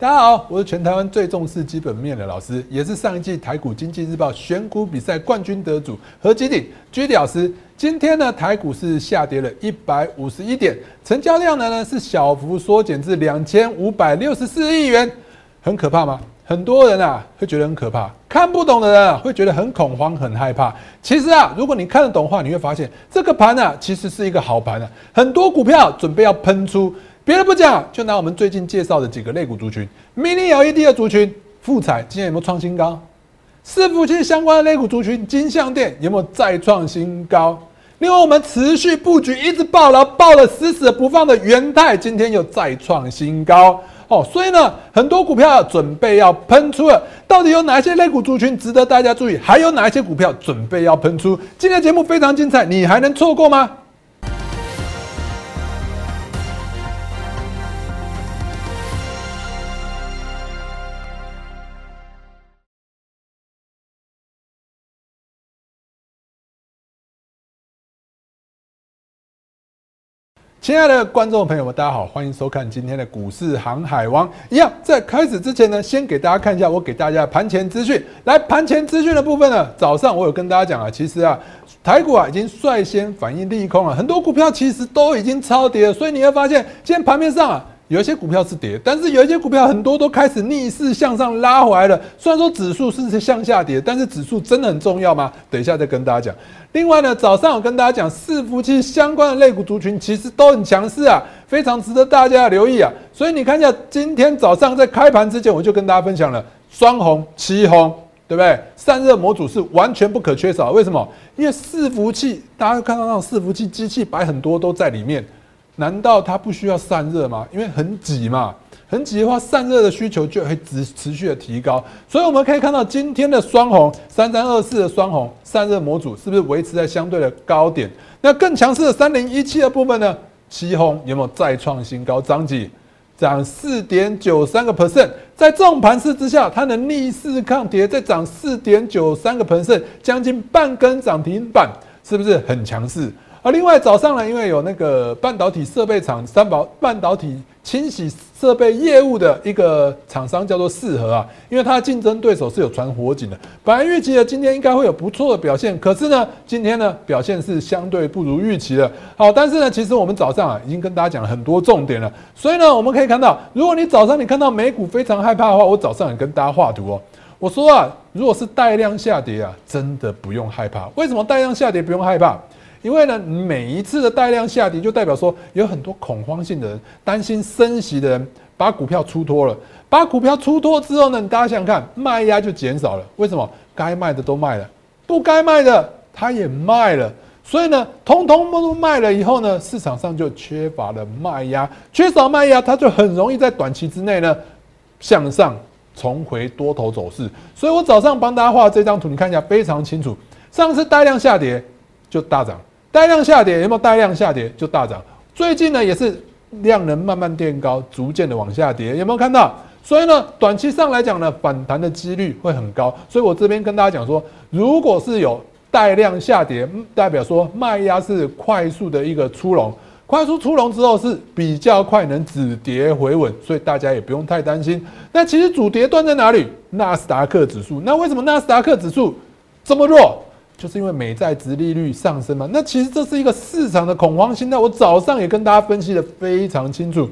大家好，我是全台湾最重视基本面的老师，也是上一季台股经济日报选股比赛冠军得主何基鼎居老师。今天呢，台股是下跌了一百五十一点，成交量呢呢是小幅缩减至两千五百六十四亿元，很可怕吗？很多人啊会觉得很可怕，看不懂的人啊会觉得很恐慌、很害怕。其实啊，如果你看得懂的话，你会发现这个盘呢其实是一个好盘啊，很多股票准备要喷出。别的不讲，就拿我们最近介绍的几个类股族群，mini LED 的族群，富彩今天有没有创新高？伺服器相关的类股族群，金相电有没有再创新高？另外，我们持续布局，一直爆了，爆了死死不放的元泰，今天又再创新高哦。所以呢，很多股票准备要喷出了，到底有哪些类股族群值得大家注意？还有哪一些股票准备要喷出？今天节目非常精彩，你还能错过吗？亲爱的观众朋友们，大家好，欢迎收看今天的股市航海王。一样，在开始之前呢，先给大家看一下我给大家盘前资讯。来，盘前资讯的部分呢，早上我有跟大家讲啊，其实啊，台股啊已经率先反映利空了，很多股票其实都已经超跌了，所以你会发现今天盘面上啊。有一些股票是跌，但是有一些股票很多都开始逆势向上拉回来了。虽然说指数是向下跌，但是指数真的很重要吗？等一下再跟大家讲。另外呢，早上我跟大家讲，伺服器相关的类股族群其实都很强势啊，非常值得大家留意啊。所以你看一下，今天早上在开盘之前，我就跟大家分享了双红、七红，对不对？散热模组是完全不可缺少。为什么？因为伺服器，大家看到那种伺服器机器摆很多都在里面。难道它不需要散热吗？因为很挤嘛，很挤的话，散热的需求就会持持续的提高。所以我们可以看到今天的双红三三二四的双红散热模组是不是维持在相对的高点？那更强势的三零一七的部分呢？七红有没有再创新高？涨几？涨四点九三个 percent。在这种盘势之下，它能逆势抗跌，再涨四点九三个 percent，将近半根涨停板，是不是很强势？另外早上呢，因为有那个半导体设备厂三宝半导体清洗设备业务的一个厂商叫做四核啊，因为它的竞争对手是有传火警的，本来预期的今天应该会有不错的表现，可是呢，今天呢表现是相对不如预期的。好，但是呢，其实我们早上啊已经跟大家讲了很多重点了，所以呢，我们可以看到，如果你早上你看到美股非常害怕的话，我早上也跟大家画图哦，我说啊，如果是带量下跌啊，真的不用害怕。为什么带量下跌不用害怕？因为呢，每一次的带量下跌，就代表说有很多恐慌性的人，担心升息的人把股票出脱了。把股票出脱之后呢，大家想想看，卖压就减少了。为什么？该卖的都卖了，不该卖的他也卖了。所以呢，通通都卖了以后呢，市场上就缺乏了卖压，缺少卖压，它就很容易在短期之内呢向上重回多头走势。所以我早上帮大家画这张图，你看一下非常清楚。上次带量下跌就大涨。带量下跌有没有带量下跌就大涨？最近呢也是量能慢慢垫高，逐渐的往下跌，有没有看到？所以呢，短期上来讲呢，反弹的几率会很高。所以我这边跟大家讲说，如果是有带量下跌，代表说卖压是快速的一个出笼，快速出笼之后是比较快能止跌回稳，所以大家也不用太担心。那其实主跌段在哪里？纳斯达克指数。那为什么纳斯达克指数这么弱？就是因为美债值利率上升嘛，那其实这是一个市场的恐慌心态。我早上也跟大家分析的非常清楚，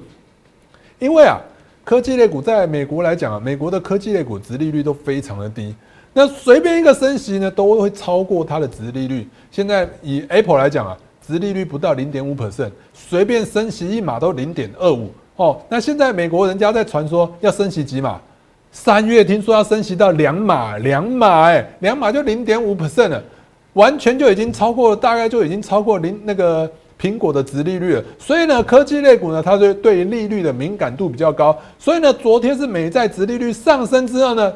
因为啊，科技类股在美国来讲啊，美国的科技类股值利率都非常的低，那随便一个升息呢，都会超过它的值利率。现在以 Apple 来讲啊，值利率不到零点五 percent，随便升息一码都零点二五哦。那现在美国人家在传说要升息几码？三月听说要升息到两码，两码哎，两码就零点五 percent 了。完全就已经超过，大概就已经超过零那个苹果的值利率了。所以呢，科技类股呢，它对对利率的敏感度比较高。所以呢，昨天是美债值利率上升之后呢，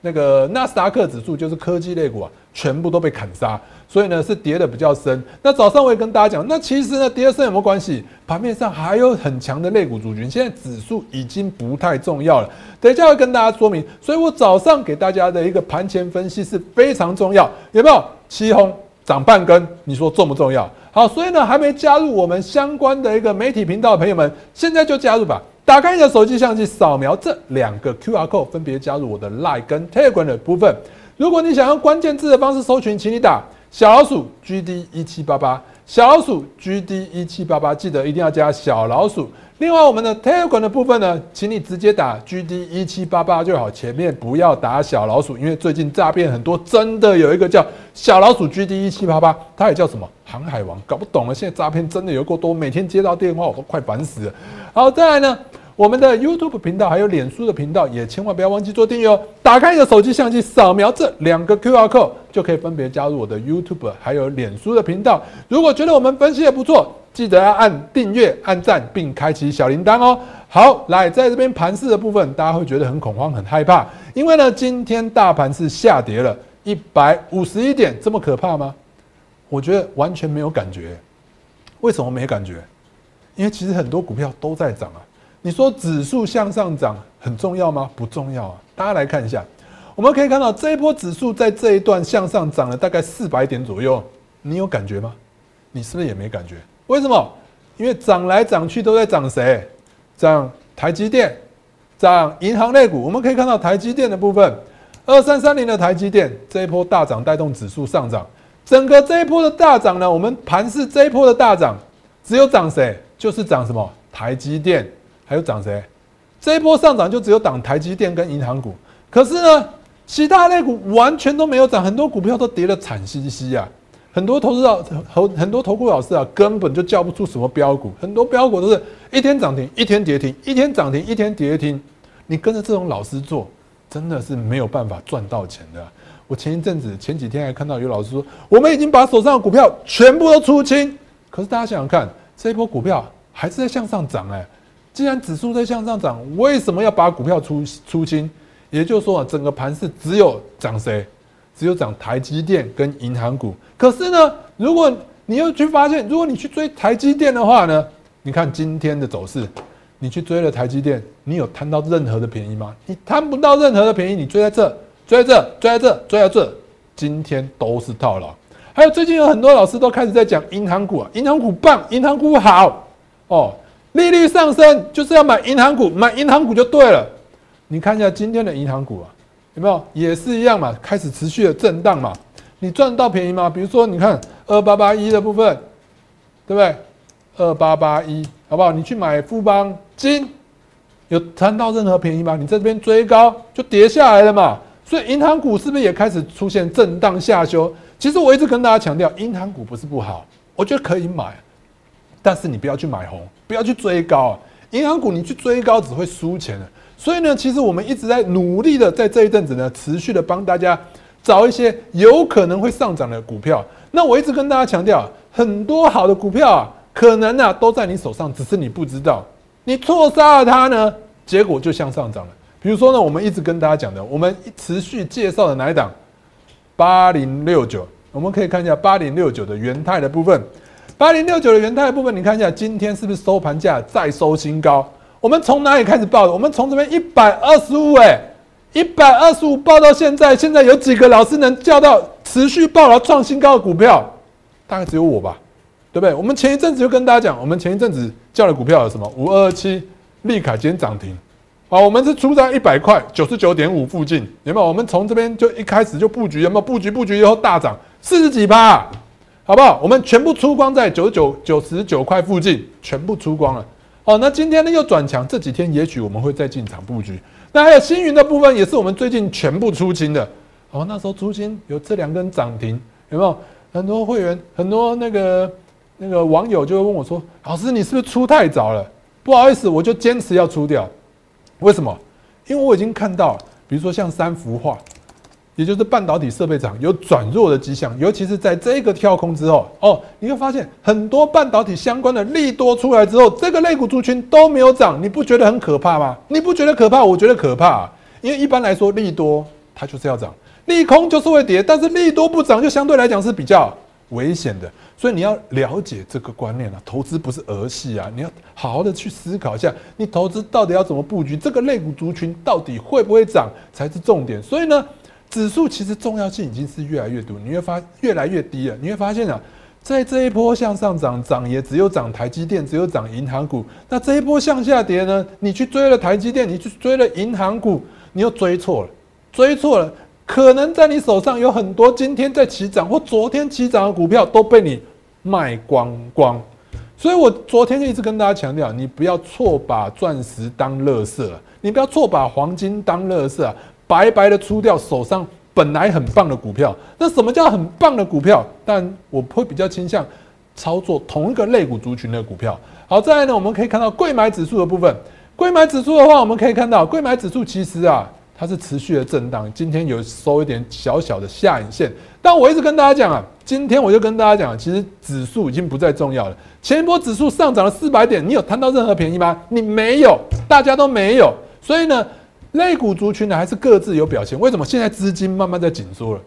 那个纳斯达克指数就是科技类股啊，全部都被砍杀。所以呢，是跌的比较深。那早上我也跟大家讲，那其实呢，跌的深有没有关系？盘面上还有很强的类股族群，现在指数已经不太重要了。等一下会跟大家说明。所以我早上给大家的一个盘前分析是非常重要，有没有？七红涨半根，你说重不重要？好，所以呢，还没加入我们相关的一个媒体频道的朋友们，现在就加入吧。打开你的手机相机，扫描这两个 Q R code，分别加入我的 Line 跟 Telegram 的部分。如果你想用关键字的方式搜寻，请你打小老鼠 G D 一七八八，小老鼠 G D 一七八八，记得一定要加小老鼠。另外，我们的推广的部分呢，请你直接打 G D 一七八八就好，前面不要打小老鼠，因为最近诈骗很多，真的有一个叫小老鼠 G D 一七八八，它也叫什么航海王，搞不懂了。现在诈骗真的有够多，每天接到电话我都快烦死了。好，再来呢。我们的 YouTube 频道还有脸书的频道，也千万不要忘记做订阅哦。打开你的手机相机，扫描这两个 QR code，就可以分别加入我的 YouTube 还有脸书的频道。如果觉得我们分析的不错，记得要按订阅、按赞，并开启小铃铛哦。好，来在这边盘势的部分，大家会觉得很恐慌、很害怕，因为呢，今天大盘是下跌了一百五十一点，这么可怕吗？我觉得完全没有感觉。为什么没感觉？因为其实很多股票都在涨啊。你说指数向上涨很重要吗？不重要啊！大家来看一下，我们可以看到这一波指数在这一段向上涨了大概四百点左右，你有感觉吗？你是不是也没感觉？为什么？因为涨来涨去都在涨谁？涨台积电，涨银行类股。我们可以看到台积电的部分，二三三零的台积电这一波大涨带动指数上涨，整个这一波的大涨呢，我们盘市这一波的大涨只有涨谁？就是涨什么？台积电。还有涨谁？这一波上涨就只有涨台积电跟银行股，可是呢，其他类股完全都没有涨，很多股票都跌得惨兮兮啊！很多投资老、投很多投顾老师啊，根本就叫不出什么标股，很多标股都是一天涨停，一天跌停，一天涨停，一天跌停。你跟着这种老师做，真的是没有办法赚到钱的。我前一阵子、前几天还看到有老师说，我们已经把手上的股票全部都出清，可是大家想想看，这一波股票还是在向上涨哎。既然指数在向上涨，为什么要把股票出出清？也就是说啊，整个盘市只有涨谁？只有涨台积电跟银行股。可是呢，如果你又去发现，如果你去追台积电的话呢，你看今天的走势，你去追了台积电，你有贪到任何的便宜吗？你贪不到任何的便宜，你追在这，追在这，追在这，追在这，今天都是套牢。还有最近有很多老师都开始在讲银行股啊，银行股棒，银行股好哦。利率上升就是要买银行股，买银行股就对了。你看一下今天的银行股啊，有没有也是一样嘛？开始持续的震荡嘛？你赚到便宜吗？比如说，你看二八八一的部分，对不对？二八八一，好不好？你去买富邦金，有贪到任何便宜吗？你在这边追高就跌下来了嘛。所以银行股是不是也开始出现震荡下修？其实我一直跟大家强调，银行股不是不好，我觉得可以买。但是你不要去买红，不要去追高啊！银行股你去追高只会输钱的。所以呢，其实我们一直在努力的在这一阵子呢，持续的帮大家找一些有可能会上涨的股票。那我一直跟大家强调，很多好的股票啊，可能呢都在你手上，只是你不知道。你错杀了它呢，结果就向上涨了。比如说呢，我们一直跟大家讲的，我们持续介绍的哪一档？八零六九，我们可以看一下八零六九的元泰的部分。八零六九的元泰部分，你看一下，今天是不是收盘价再收新高？我们从哪里开始报的？我们从这边一百二十五，哎，一百二十五报到现在，现在有几个老师能叫到持续报了创新高的股票？大概只有我吧，对不对？我们前一阵子就跟大家讲，我们前一阵子叫的股票有什么？五二二七利凯今天涨停，好，我们是出在一百块九十九点五附近，有没有？我们从这边就一开始就布局，有没有布局？布局以后大涨四十几趴。好不好？我们全部出光在九九九十九块附近，全部出光了。哦，那今天呢又转强，这几天也许我们会再进场布局。那还有星云的部分，也是我们最近全部出清的。哦，那时候出清有这两根涨停，有没有？很多会员，很多那个那个网友就会问我说：“老师，你是不是出太早了？”不好意思，我就坚持要出掉。为什么？因为我已经看到，比如说像三幅画。也就是半导体设备厂有转弱的迹象，尤其是在这个跳空之后，哦，你会发现很多半导体相关的利多出来之后，这个类股族群都没有涨，你不觉得很可怕吗？你不觉得可怕？我觉得可怕，因为一般来说利多它就是要涨，利空就是会跌，但是利多不涨就相对来讲是比较危险的，所以你要了解这个观念啊，投资不是儿戏啊，你要好好的去思考一下，你投资到底要怎么布局，这个类股族群到底会不会涨才是重点，所以呢。指数其实重要性已经是越来越多，你会发越来越低了。你会发现啊，在这一波向上涨，涨也只有涨台积电，只有涨银行股。那这一波向下跌呢？你去追了台积电，你去追了银行股，你又追错了，追错了。可能在你手上有很多今天在起涨或昨天起涨的股票都被你卖光光。所以我昨天一直跟大家强调，你不要错把钻石当乐色，你不要错把黄金当乐色，白白的出掉手上。本来很棒的股票，那什么叫很棒的股票？但我会比较倾向操作同一个类股族群的股票。好，再来呢，我们可以看到贵买指数的部分。贵买指数的话，我们可以看到贵买指数其实啊，它是持续的震荡，今天有收一点小小的下影线。但我一直跟大家讲啊，今天我就跟大家讲，其实指数已经不再重要了。前一波指数上涨了四百点，你有贪到任何便宜吗？你没有，大家都没有。所以呢？类股族群呢，还是各自有表现？为什么现在资金慢慢在紧缩了？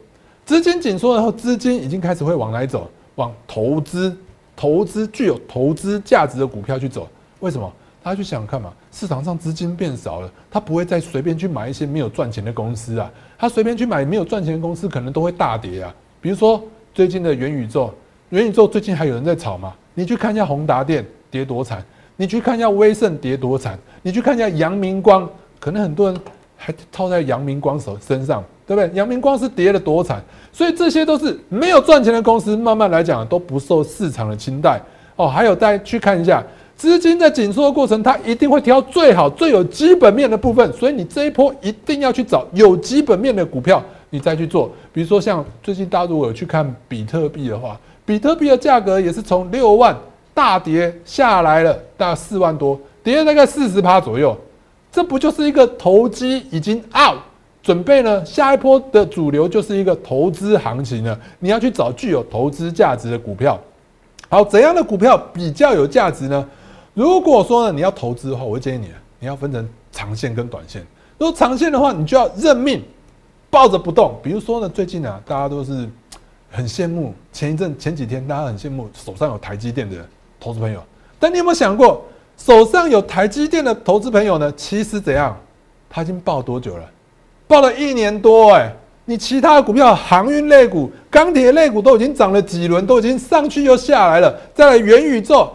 资金紧缩然后，资金已经开始会往哪走？往投资、投资具有投资价值的股票去走。为什么？大家去想想看嘛，市场上资金变少了，他不会再随便去买一些没有赚钱的公司啊。他随便去买没有赚钱的公司，可能都会大跌啊。比如说最近的元宇宙，元宇宙最近还有人在炒吗？你去看一下宏达电跌多惨，你去看一下威盛跌多惨，你去看一下阳明光。可能很多人还套在阳明光手身上，对不对？阳明光是跌了多惨，所以这些都是没有赚钱的公司，慢慢来讲都不受市场的青睐哦。还有，大家去看一下，资金在紧缩的过程，它一定会挑最好、最有基本面的部分，所以你这一波一定要去找有基本面的股票，你再去做。比如说，像最近大家如果有去看比特币的话，比特币的价格也是从六万大跌下来了，大概四万多，跌了大概四十趴左右。这不就是一个投机已经 out，准备呢？下一波的主流就是一个投资行情了。你要去找具有投资价值的股票。好，怎样的股票比较有价值呢？如果说呢你要投资的话，我会建议你，你要分成长线跟短线。如果长线的话，你就要认命，抱着不动。比如说呢，最近啊，大家都是很羡慕前一阵前几天，大家很羡慕手上有台积电的投资朋友。但你有没有想过？手上有台积电的投资朋友呢，其实怎样？他已经报多久了？报了一年多哎！你其他的股票，航运类股、钢铁类股都已经涨了几轮，都已经上去又下来了。再来元宇宙，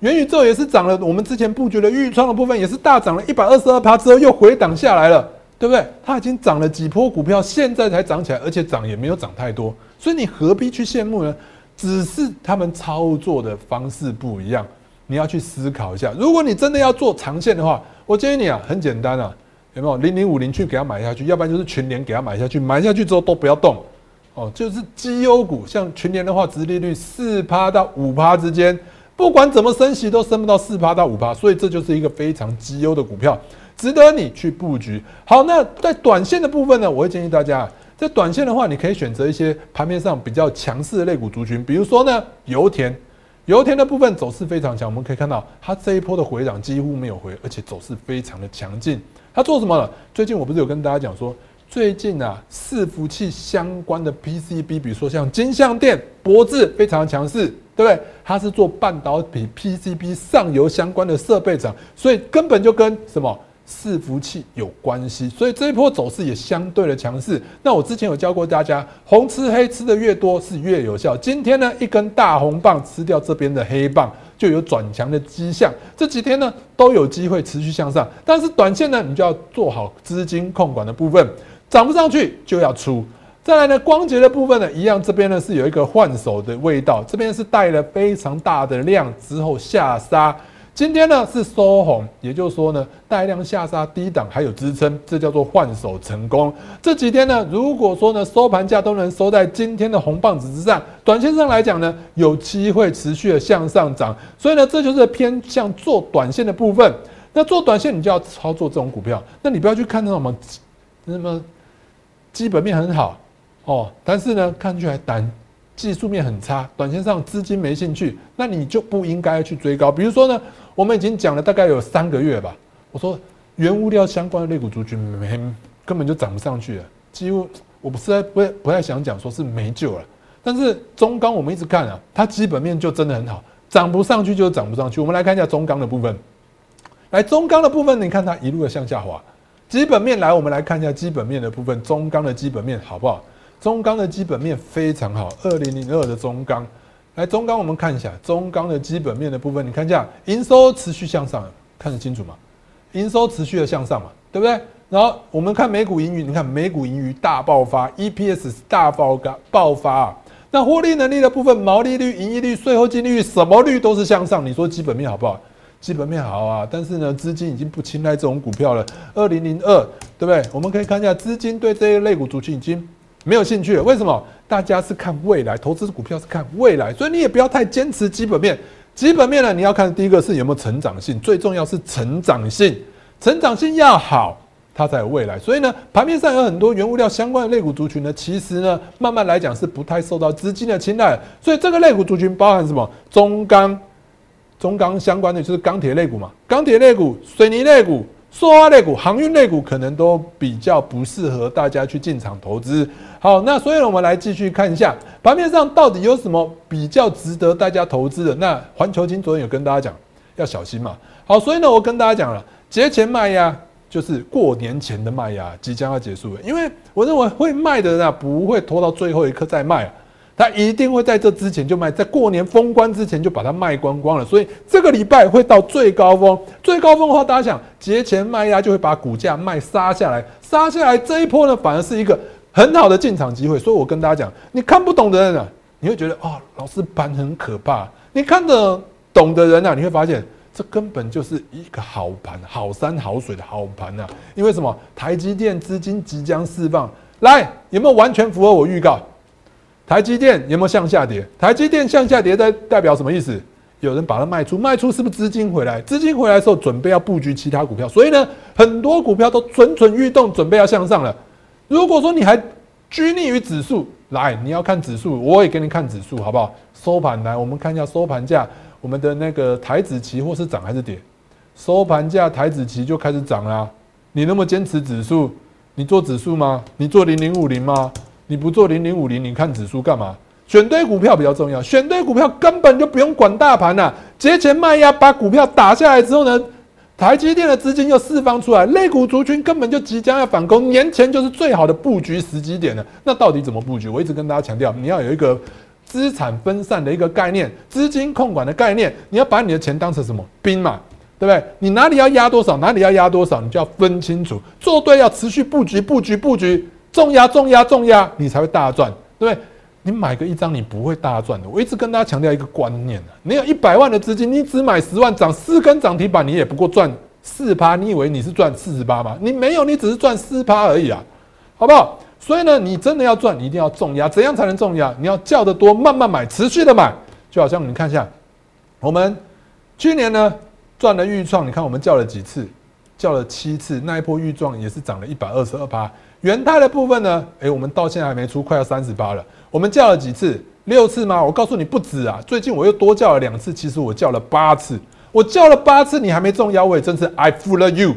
元宇宙也是涨了。我们之前布局的预创的部分也是大涨了一百二十二趴之后又回档下来了，对不对？它已经涨了几波股票，现在才涨起来，而且涨也没有涨太多，所以你何必去羡慕呢？只是他们操作的方式不一样。你要去思考一下，如果你真的要做长线的话，我建议你啊，很简单啊，有没有零零五零去给它买下去，要不然就是群联给它买下去，买下去之后都不要动，哦，就是绩优股，像群联的话，殖利率四趴到五趴之间，不管怎么升息都升不到四趴到五趴，所以这就是一个非常绩优的股票，值得你去布局。好，那在短线的部分呢，我会建议大家，在短线的话，你可以选择一些盘面上比较强势的类股族群，比如说呢，油田。油田的部分走势非常强，我们可以看到它这一波的回涨几乎没有回，而且走势非常的强劲。它做什么了？最近我不是有跟大家讲说，最近啊，伺服器相关的 PCB，比如说像金相电、博智，非常强势，对不对？它是做半导体 PCB 上游相关的设备厂，所以根本就跟什么？伺服器有关系，所以这一波走势也相对的强势。那我之前有教过大家，红吃黑吃的越多是越有效。今天呢，一根大红棒吃掉这边的黑棒，就有转强的迹象。这几天呢，都有机会持续向上。但是短线呢，你就要做好资金控管的部分，涨不上去就要出。再来呢，光洁的部分呢，一样这边呢是有一个换手的味道，这边是带了非常大的量之后下杀。今天呢是收红，也就是说呢带量下杀低档还有支撑，这叫做换手成功。这几天呢，如果说呢收盘价都能收在今天的红棒子之上，短线上来讲呢有机会持续的向上涨。所以呢这就是偏向做短线的部分。那做短线你就要操作这种股票，那你不要去看那种什么那么基本面很好哦，但是呢看起来单。技术面很差，短线上资金没兴趣，那你就不应该去追高。比如说呢，我们已经讲了大概有三个月吧，我说原物料相关的类股族群没根本就涨不上去了，几乎我不是在不不太想讲说是没救了。但是中钢我们一直看啊，它基本面就真的很好，涨不上去就涨不上去。我们来看一下中钢的部分，来中钢的部分，你看它一路的向下滑，基本面来，我们来看一下基本面的部分，中钢的基本面好不好？中钢的基本面非常好，二零零二的中钢，来中钢我们看一下中钢的基本面的部分，你看一下营收持续向上，看得清楚吗？营收持续的向上嘛，对不对？然后我们看美股盈余，你看美股盈余大爆发，EPS 大爆发爆发啊。那获利能力的部分，毛利率、盈利率、税后净利率，什么率都是向上。你说基本面好不好？基本面好啊，但是呢，资金已经不青睐这种股票了。二零零二，对不对？我们可以看一下，资金对这些类股族群已经没有兴趣了。为什么？大家是看未来，投资股票是看未来，所以你也不要太坚持基本面。基本面呢，你要看第一个是有没有成长性，最重要是成长性，成长性要好。它才有未来，所以呢，盘面上有很多原物料相关的类股族群呢，其实呢，慢慢来讲是不太受到资金的青睐。所以这个类股族群包含什么？中钢、中钢相关的就是钢铁类股嘛，钢铁类股、水泥类股、塑化类股、航运类股，可能都比较不适合大家去进场投资。好，那所以我们来继续看一下盘面上到底有什么比较值得大家投资的。那环球金昨天有跟大家讲要小心嘛。好，所以呢，我跟大家讲了，节前卖压。就是过年前的卖压即将要结束了，因为我认为会卖的人啊，不会拖到最后一刻再卖，他一定会在这之前就卖，在过年封关之前就把它卖光光了。所以这个礼拜会到最高峰，最高峰的话，大家想节前卖压就会把股价卖杀下来，杀下来这一波呢，反而是一个很好的进场机会。所以我跟大家讲，你看不懂的人啊，你会觉得哦，老师盘很可怕；你看得懂的人啊，你会发现。这根本就是一个好盘，好山好水的好盘呐！因为什么？台积电资金即将释放，来有没有完全符合我预告？台积电有没有向下跌？台积电向下跌在代表什么意思？有人把它卖出，卖出是不是资金回来？资金回来的时候，准备要布局其他股票，所以呢，很多股票都蠢蠢欲动，准备要向上了。如果说你还拘泥于指数，来，你要看指数，我也给你看指数，好不好？收盘来，我们看一下收盘价。我们的那个台子期或是涨还是跌，收盘价台子期就开始涨啦。你那么坚持指数，你做指数吗？你做零零五零吗？你不做零零五零，你看指数干嘛？选对股票比较重要，选对股票根本就不用管大盘呐。节前卖压把股票打下来之后呢，台积电的资金又释放出来，类股族群根本就即将要反攻，年前就是最好的布局时机点了。那到底怎么布局？我一直跟大家强调，你要有一个。资产分散的一个概念，资金控管的概念，你要把你的钱当成什么兵嘛，对不对？你哪里要压多少，哪里要压多少，你就要分清楚，做对要持续布局，布局布局，重压重压重压，你才会大赚，对不对？你买个一张，你不会大赚的。我一直跟大家强调一个观念你有一百万的资金，你只买十万，涨四根涨停板，你也不过赚四趴，你以为你是赚四十八吗？你没有，你只是赚四趴而已啊，好不好？所以呢，你真的要赚，你一定要重压。怎样才能重压？你要叫得多，慢慢买，持续的买。就好像你看一下，我们去年呢赚了预创，你看我们叫了几次？叫了七次，那一波预创也是涨了一百二十二趴。元泰的部分呢，诶，我们到现在还没出，快要三十八了。我们叫了几次？六次吗？我告诉你不止啊！最近我又多叫了两次，其实我叫了八次。我叫了八次，你还没中腰位，真是 I fool you，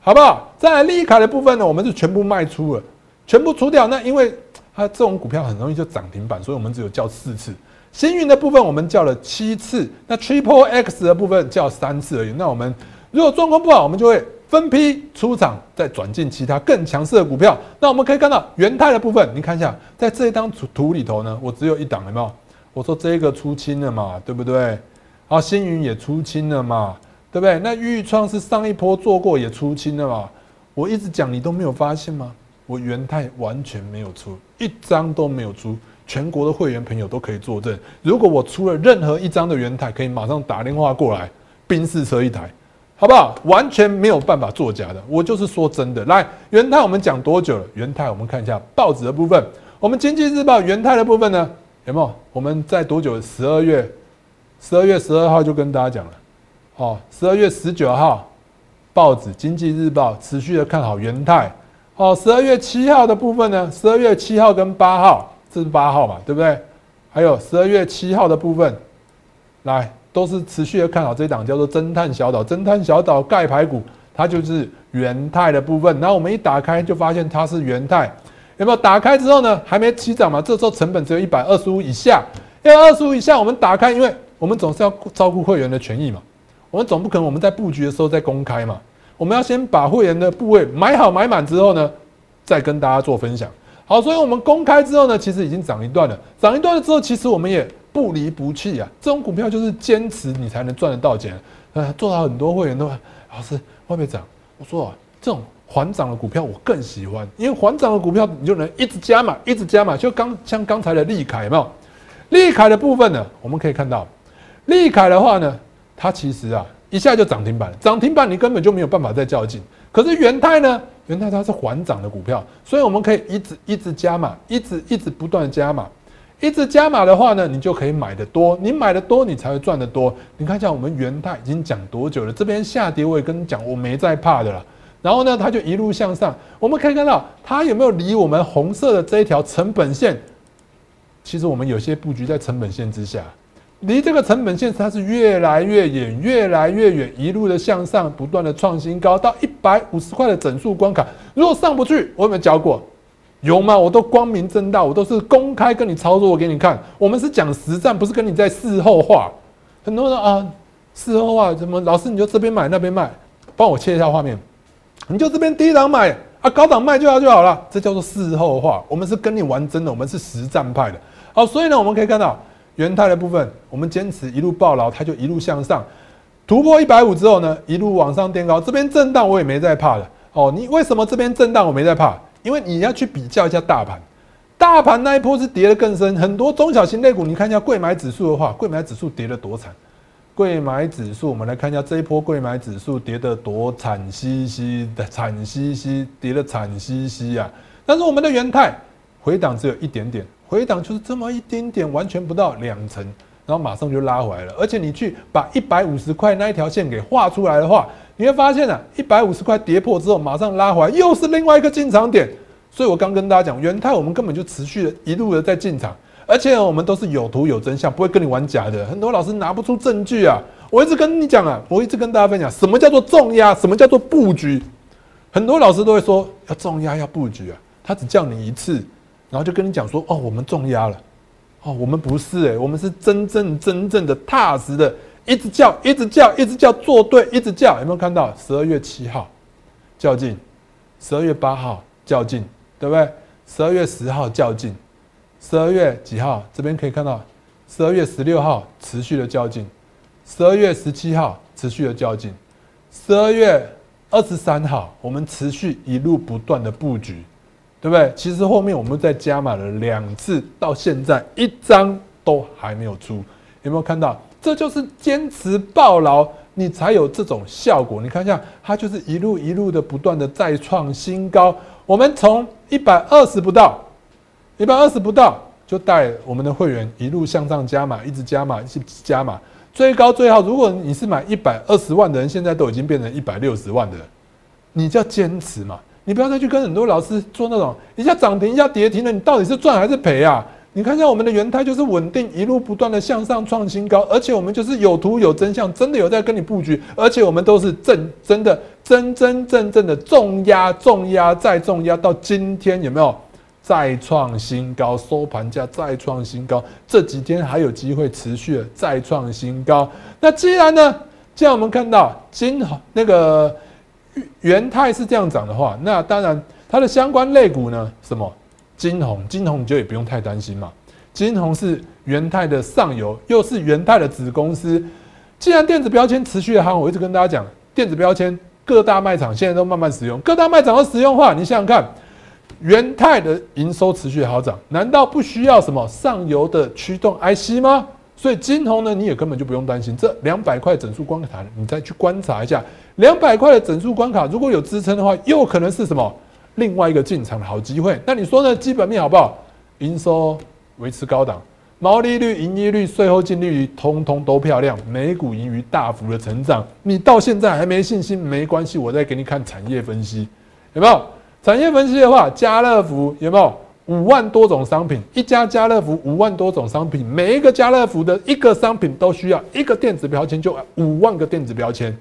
好不好？在利卡的部分呢，我们是全部卖出了。全部除掉，那因为它这种股票很容易就涨停板，所以我们只有叫四次。星云的部分我们叫了七次，那 Triple X 的部分叫三次而已。那我们如果状况不好，我们就会分批出场，再转进其他更强势的股票。那我们可以看到元泰的部分，你看一下，在这一张图图里头呢，我只有一档，有没有？我说这个出清了嘛，对不对？好，星云也出清了嘛，对不对？那豫创是上一波做过也出清了嘛？我一直讲你都没有发现吗？我元泰完全没有出一张都没有出，全国的会员朋友都可以作证。如果我出了任何一张的元泰，可以马上打电话过来，宾士车一台，好不好？完全没有办法作假的，我就是说真的。来，元泰我们讲多久了？元泰我们看一下报纸的部分，我们经济日报元泰的部分呢，有没有？我们在多久？十二月，十二月十二号就跟大家讲了，哦，十二月十九号，报纸经济日报持续的看好元泰。哦，十二月七号的部分呢？十二月七号跟八号，这是八号嘛，对不对？还有十二月七号的部分，来都是持续的看好这一档叫做侦探小岛，侦探小岛盖牌股，它就是元泰的部分。然后我们一打开就发现它是元泰，有没有？打开之后呢，还没起涨嘛？这时候成本只有一百二十五以下，一百二十五以下我们打开，因为我们总是要照顾会员的权益嘛，我们总不可能我们在布局的时候再公开嘛。我们要先把会员的部位买好买满之后呢，再跟大家做分享。好，所以我们公开之后呢，其实已经涨一段了。涨一段了之后，其实我们也不离不弃啊，这种股票就是坚持你才能赚得到钱。呃，做到很多会员都老师会不会涨？我说啊，这种缓涨的股票我更喜欢，因为缓涨的股票你就能一直加码，一直加码。就刚像刚才的利凯有没有？利凯的部分呢，我们可以看到，利凯的话呢，它其实啊一下就涨停板，涨停板你根本就没有办法再较劲。可是元泰呢？元泰它是缓涨的股票，所以我们可以一直一直加码，一直一直不断加码，一直加码的话呢，你就可以买的多，你买的多，你才会赚的多。你看一下我们元泰已经讲多久了？这边下跌我也跟你讲，我没在怕的了。然后呢，它就一路向上，我们可以看到它有没有离我们红色的这一条成本线？其实我们有些布局在成本线之下。离这个成本线它是越来越远，越来越远，一路的向上，不断的创新高，到一百五十块的整数关卡。如果上不去，我有没有教过？有吗？我都光明正大，我都是公开跟你操作，我给你看。我们是讲实战，不是跟你在事后话。很多人啊，事后话怎么？老师你就这边买那边卖，帮我切一下画面。你就这边低档买啊，高档卖就好就好了。这叫做事后话。我们是跟你玩真的，我们是实战派的。好，所以呢，我们可以看到。元泰的部分，我们坚持一路抱牢，它就一路向上，突破一百五之后呢，一路往上垫高。这边震荡我也没在怕的哦。你为什么这边震荡我没在怕？因为你要去比较一下大盘，大盘那一波是跌得更深，很多中小型类股，你看一下贵买指数的话，贵买指数跌得多惨。贵买指数，我们来看一下这一波贵买指数跌得多惨兮兮的，惨兮兮，跌得惨兮兮啊！但是我们的元泰回档只有一点点。回档就是这么一丁点，完全不到两成，然后马上就拉回来了。而且你去把一百五十块那一条线给画出来的话，你会发现啊，一百五十块跌破之后，马上拉回来，又是另外一个进场点。所以我刚跟大家讲，元泰我们根本就持续的一路的在进场，而且我们都是有图有真相，不会跟你玩假的。很多老师拿不出证据啊，我一直跟你讲啊，我一直跟大家分享，什么叫做重压，什么叫做布局。很多老师都会说要重压要布局啊，他只叫你一次。然后就跟你讲说，哦，我们重压了，哦，我们不是诶，我们是真正真正的踏实的，一直叫，一直叫，一直叫，做对，一直叫，有没有看到？十二月七号较劲，十二月八号较劲，对不对？十二月十号较劲，十二月几号？这边可以看到，十二月十六号持续的较劲，十二月十七号持续的较劲，十二月二十三号我们持续一路不断的布局。对不对？其实后面我们在加码了两次，到现在一张都还没有出，有没有看到？这就是坚持抱牢，你才有这种效果。你看一下，它就是一路一路的不断的再创新高。我们从一百二十不到，一百二十不到，就带我们的会员一路向上加码，一直加码，一直加码，最高最好。如果你是买一百二十万的人，现在都已经变成一百六十万的人，你叫坚持嘛？你不要再去跟很多老师做那种一下涨停一下跌停的，你到底是赚还是赔啊？你看一下我们的元泰就是稳定一路不断的向上创新高，而且我们就是有图有真相，真的有在跟你布局，而且我们都是正真的真真正正的重压重压再重压，到今天有没有再创新高？收盘价再创新高，这几天还有机会持续的再创新高。那既然呢，既然我们看到今那个。元泰是这样涨的话，那当然它的相关类股呢，什么金红，金红你就也不用太担心嘛。金红是元泰的上游，又是元泰的子公司。既然电子标签持续的夯，我一直跟大家讲，电子标签各大卖场现在都慢慢使用，各大卖场都使用化。你想想看，元泰的营收持续好涨，难道不需要什么上游的驱动 IC 吗？所以金红呢，你也根本就不用担心这两百块整数关卡，你再去观察一下。两百块的整数关卡，如果有支撑的话，又可能是什么另外一个进场的好机会？那你说呢？基本面好不好？营收维持高档，毛利率、盈利率、税后净利率通通都漂亮，每股盈余大幅的成长。你到现在还没信心，没关系，我再给你看产业分析，有没有？产业分析的话，家乐福有没有五万多种商品？一家家乐福五万多种商品，每一个家乐福的一个商品都需要一个电子标签，就五万个电子标签。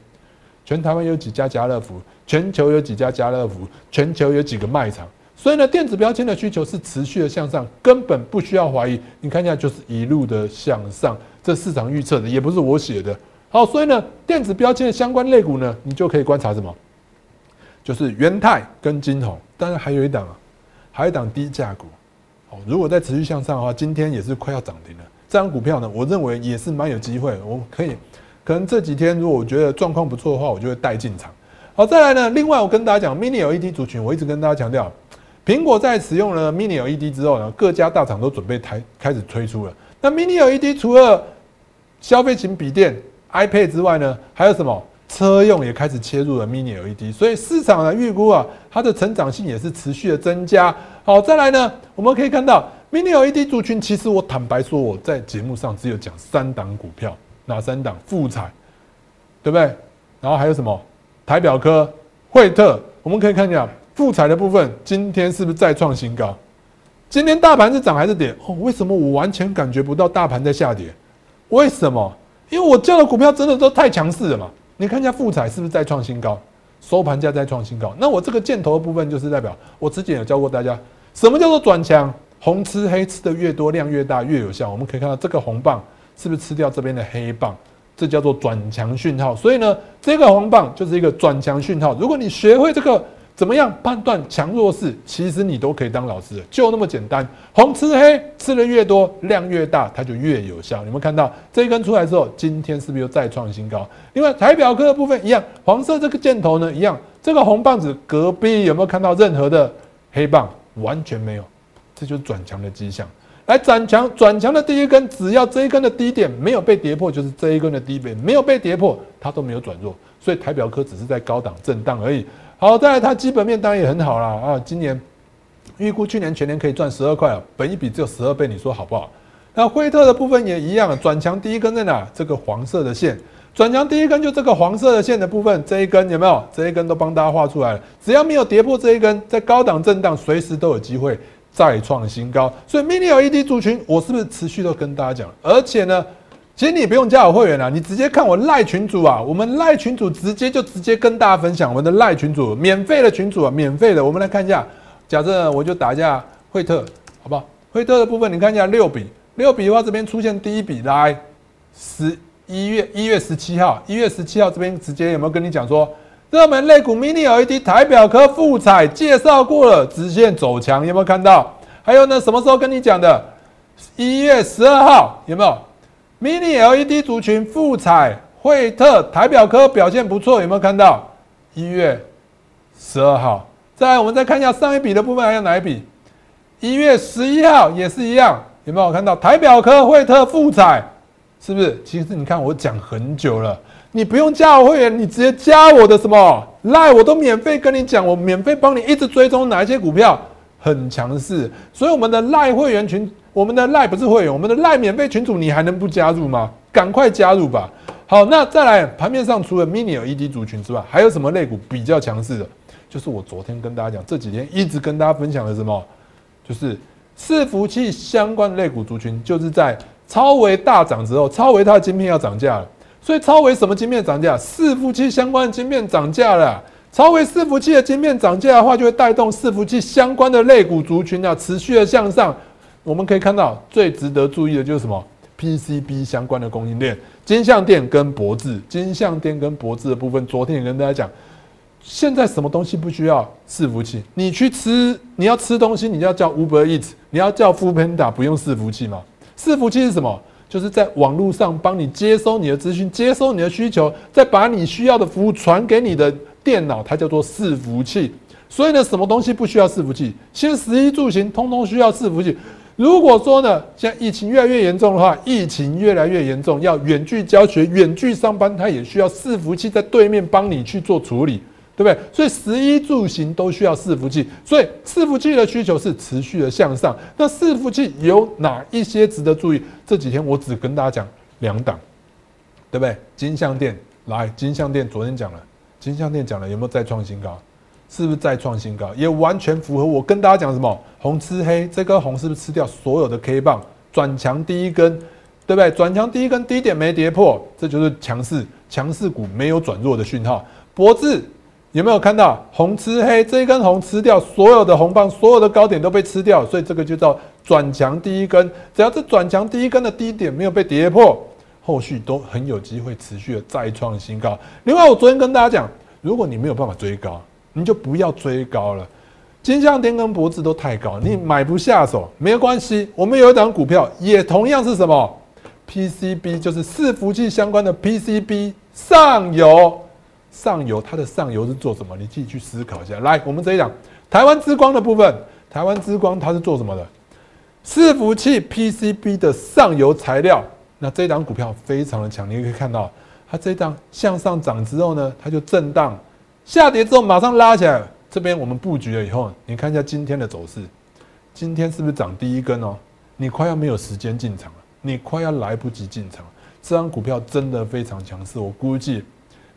全台湾有几家家乐福？全球有几家家乐福？全球有几个卖场？所以呢，电子标签的需求是持续的向上，根本不需要怀疑。你看一下，就是一路的向上，这市场预测的，也不是我写的。好，所以呢，电子标签的相关类股呢，你就可以观察什么？就是元泰跟金鸿，当然还有一档啊，还有一档低价股。好，如果在持续向上的话，今天也是快要涨停了。这张股票呢，我认为也是蛮有机会，我可以可能这几天如果我觉得状况不错的话，我就会带进场。好，再来呢，另外我跟大家讲，mini LED 族群，我一直跟大家强调，苹果在使用了 mini LED 之后呢，各家大厂都准备台开始推出了。那 mini LED 除了消费型笔电、iPad 之外呢，还有什么？车用也开始切入了 mini LED，所以市场的预估啊，它的成长性也是持续的增加。好，再来呢，我们可以看到 mini LED 族群，其实我坦白说，我在节目上只有讲三档股票，哪三档？富彩，对不对？然后还有什么？台表科、惠特，我们可以看一下富彩的部分，今天是不是再创新高？今天大盘是涨还是跌？哦，为什么我完全感觉不到大盘在下跌？为什么？因为我叫的股票真的都太强势了嘛。你看一下富彩是不是再创新高？收盘价再创新高。那我这个箭头的部分就是代表，我之前有教过大家，什么叫做转强？红吃黑吃的越多，量越大，越有效。我们可以看到这个红棒是不是吃掉这边的黑棒？这叫做转强讯号。所以呢，这个红棒就是一个转强讯号。如果你学会这个。怎么样判断强弱势？其实你都可以当老师，就那么简单。红吃黑，吃的越多，量越大，它就越有效。你们看到这一根出来之后，今天是不是又再创新高？另外，台表科的部分一样，黄色这个箭头呢一样，这个红棒子隔壁有没有看到任何的黑棒？完全没有，这就是转强的迹象。来转强，转强的第一根，只要这一根的低点没有被跌破，就是这一根的低点没有被跌破，它都没有转弱。所以台表科只是在高档震荡而已。好，再来它基本面当然也很好啦啊！今年预估去年全年可以赚十二块啊，本一比只有十二倍，你说好不好？那惠特的部分也一样，转强第一根在哪？这个黄色的线，转强第一根就这个黄色的线的部分，这一根有没有？这一根都帮大家画出来了，只要没有跌破这一根，在高档震荡，随时都有机会再创新高。所以 mini LED 族群，我是不是持续都跟大家讲？而且呢？其实你不用加我会员啊，你直接看我赖群主啊，我们赖群主直接就直接跟大家分享我们的赖群主，免费的群主啊，免费的。我们来看一下，假设我就打一下惠特，好不好？惠特的部分你看一下六笔，六笔的话这边出现第一笔来十一月一月十七号，一月十七号这边直接有没有跟你讲说热门类股 mini LED 台表科富彩介绍过了，直线走强有没有看到？还有呢，什么时候跟你讲的？一月十二号有没有？mini LED 族群富彩、惠特、台表科表现不错，有没有看到？一月十二号，再来我们再看一下上一笔的部分，还有哪一笔？一月十一号也是一样，有没有看到？台表科、惠特、富彩，是不是？其实你看我讲很久了，你不用加我会员，你直接加我的什么赖，我都免费跟你讲，我免费帮你一直追踪哪一些股票很强势，所以我们的赖会员群。我们的赖不是会员，我们的赖免费群组，你还能不加入吗？赶快加入吧！好，那再来盘面上除了 mini LED 族群之外，还有什么类股比较强势的？就是我昨天跟大家讲，这几天一直跟大家分享的什么？就是伺服器相关类股族群，就是在超微大涨之后，超微它的晶片要涨价了，所以超微什么晶片涨价？伺服器相关的晶片涨价了。超微伺服器的晶片涨价的话，就会带动伺服器相关的类股族群啊，持续的向上。我们可以看到最值得注意的就是什么 PCB 相关的供应链，金相电跟博智，金相电跟博智的部分，昨天也跟大家讲，现在什么东西不需要伺服器？你去吃，你要吃东西，你要叫 Uber Eat，你要叫 Food Panda，不用伺服器吗？伺服器是什么？就是在网络上帮你接收你的资讯，接收你的需求，再把你需要的服务传给你的电脑，它叫做伺服器。所以呢，什么东西不需要伺服器？现在十一住行通通需要伺服器。如果说呢，现在疫情越来越严重的话，疫情越来越严重，要远距教学、远距上班，它也需要伺服器在对面帮你去做处理，对不对？所以十一住行都需要伺服器，所以伺服器的需求是持续的向上。那伺服器有哪一些值得注意？这几天我只跟大家讲两档，对不对？金相店来，金相店昨天讲了，金相店讲了，有没有再创新高？是不是再创新高？也完全符合我跟大家讲什么红吃黑，这根红是不是吃掉所有的 K 棒转强第一根，对不对？转强第一根低点没跌破，这就是强势强势股没有转弱的讯号。博智有没有看到红吃黑？这一根红吃掉所有的红棒，所有的高点都被吃掉，所以这个就叫转强第一根。只要这转强第一根的低点没有被跌破，后续都很有机会持续的再创新高。另外，我昨天跟大家讲，如果你没有办法追高。你就不要追高了。金相天跟博智都太高，你买不下手，没有关系。我们有一档股票，也同样是什么 PCB，就是伺服器相关的 PCB 上游。上游它的上游是做什么？你自己去思考一下。来，我们这一档台湾之光的部分，台湾之光它是做什么的？伺服器 PCB 的上游材料。那这一档股票非常的强，你可以看到它这一档向上涨之后呢，它就震荡下跌之后马上拉起来。这边我们布局了以后，你看一下今天的走势，今天是不是涨第一根哦？你快要没有时间进场了，你快要来不及进场。这张股票真的非常强势，我估计。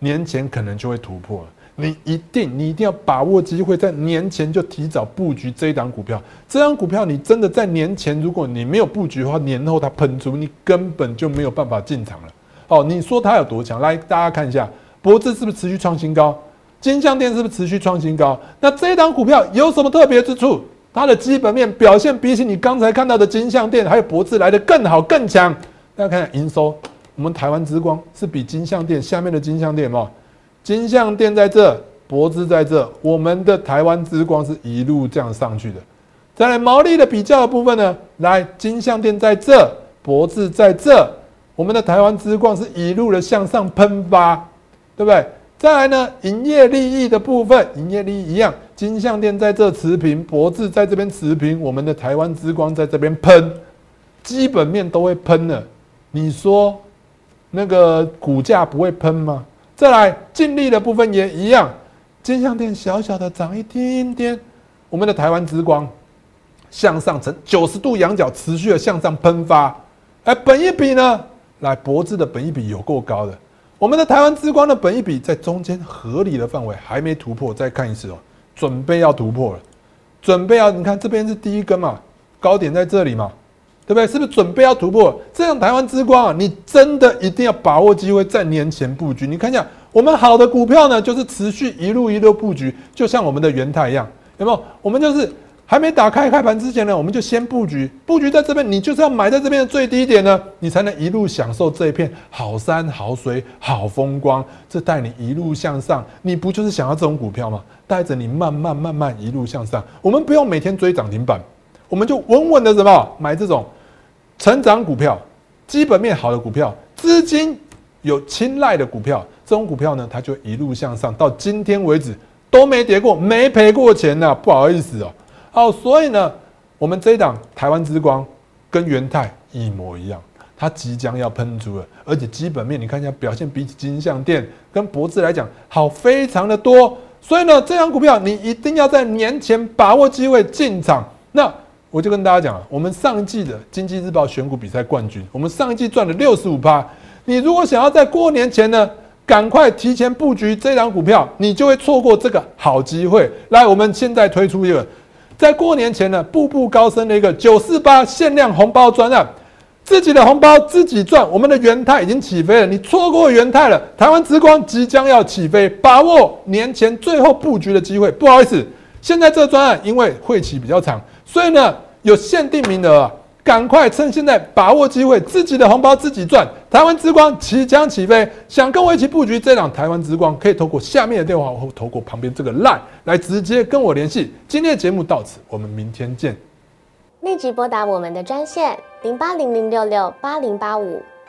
年前可能就会突破了，你一定你一定要把握机会，在年前就提早布局这一档股票。这张股票你真的在年前，如果你没有布局的话，年后它喷出，你根本就没有办法进场了。哦，你说它有多强？来，大家看一下，博智是不是持续创新高？金项店是不是持续创新高？那这一档股票有什么特别之处？它的基本面表现比起你刚才看到的金项店还有博智来的更好更强。大家看看营收。我们台湾之光是比金相店下面的金相店嘛？金相店在这，博智在这，我们的台湾之光是一路这样上去的。再来毛利的比较的部分呢？来，金相店在这，博智在这，我们的台湾之光是一路的向上喷发，对不对？再来呢，营业利益的部分，营业利益一样，金相店在这持平，博智在这边持平，我们的台湾之光在这边喷，基本面都会喷了，你说？那个股价不会喷吗？再来净利的部分也一样，金相店小小的涨一点点，我们的台湾之光向上呈九十度仰角，持续的向上喷发。哎，本一比呢？来，博智的本一比有够高的，我们的台湾之光的本一比在中间合理的范围，还没突破，再看一次哦，准备要突破了，准备要你看这边是第一根嘛，高点在这里嘛。对不对？是不是准备要突破？这样台湾之光啊，你真的一定要把握机会，在年前布局。你看一下，我们好的股票呢，就是持续一路一路布局，就像我们的元泰一样，有没有？我们就是还没打开开盘之前呢，我们就先布局，布局在这边，你就是要买在这边的最低点呢，你才能一路享受这一片好山好水好风光，这带你一路向上。你不就是想要这种股票吗？带着你慢慢慢慢一路向上。我们不用每天追涨停板，我们就稳稳的什么买这种。成长股票、基本面好的股票、资金有青睐的股票，这种股票呢，它就一路向上，到今天为止都没跌过，没赔过钱呢。不好意思哦，好，所以呢，我们这一档台湾之光跟元泰一模一样，它即将要喷出了，而且基本面你看一下表现，比起金像店跟博智来讲好非常的多。所以呢，这张股票你一定要在年前把握机会进场。那我就跟大家讲，我们上一季的经济日报选股比赛冠军，我们上一季赚了六十五趴。你如果想要在过年前呢，赶快提前布局这档股票，你就会错过这个好机会。来，我们现在推出一个，在过年前呢，步步高升的一个九四八限量红包专案，自己的红包自己赚。我们的元泰已经起飞了，你错过元泰了，台湾之光即将要起飞，把握年前最后布局的机会。不好意思，现在这个专案因为会期比较长。所以呢，有限定名额，赶快趁现在把握机会，自己的红包自己赚。台湾之光即将起飞，想跟我一起布局这档台湾之光，可以透过下面的电话或透过旁边这个 line 来直接跟我联系。今天的节目到此，我们明天见。立即拨打我们的专线零八零零六六八零八五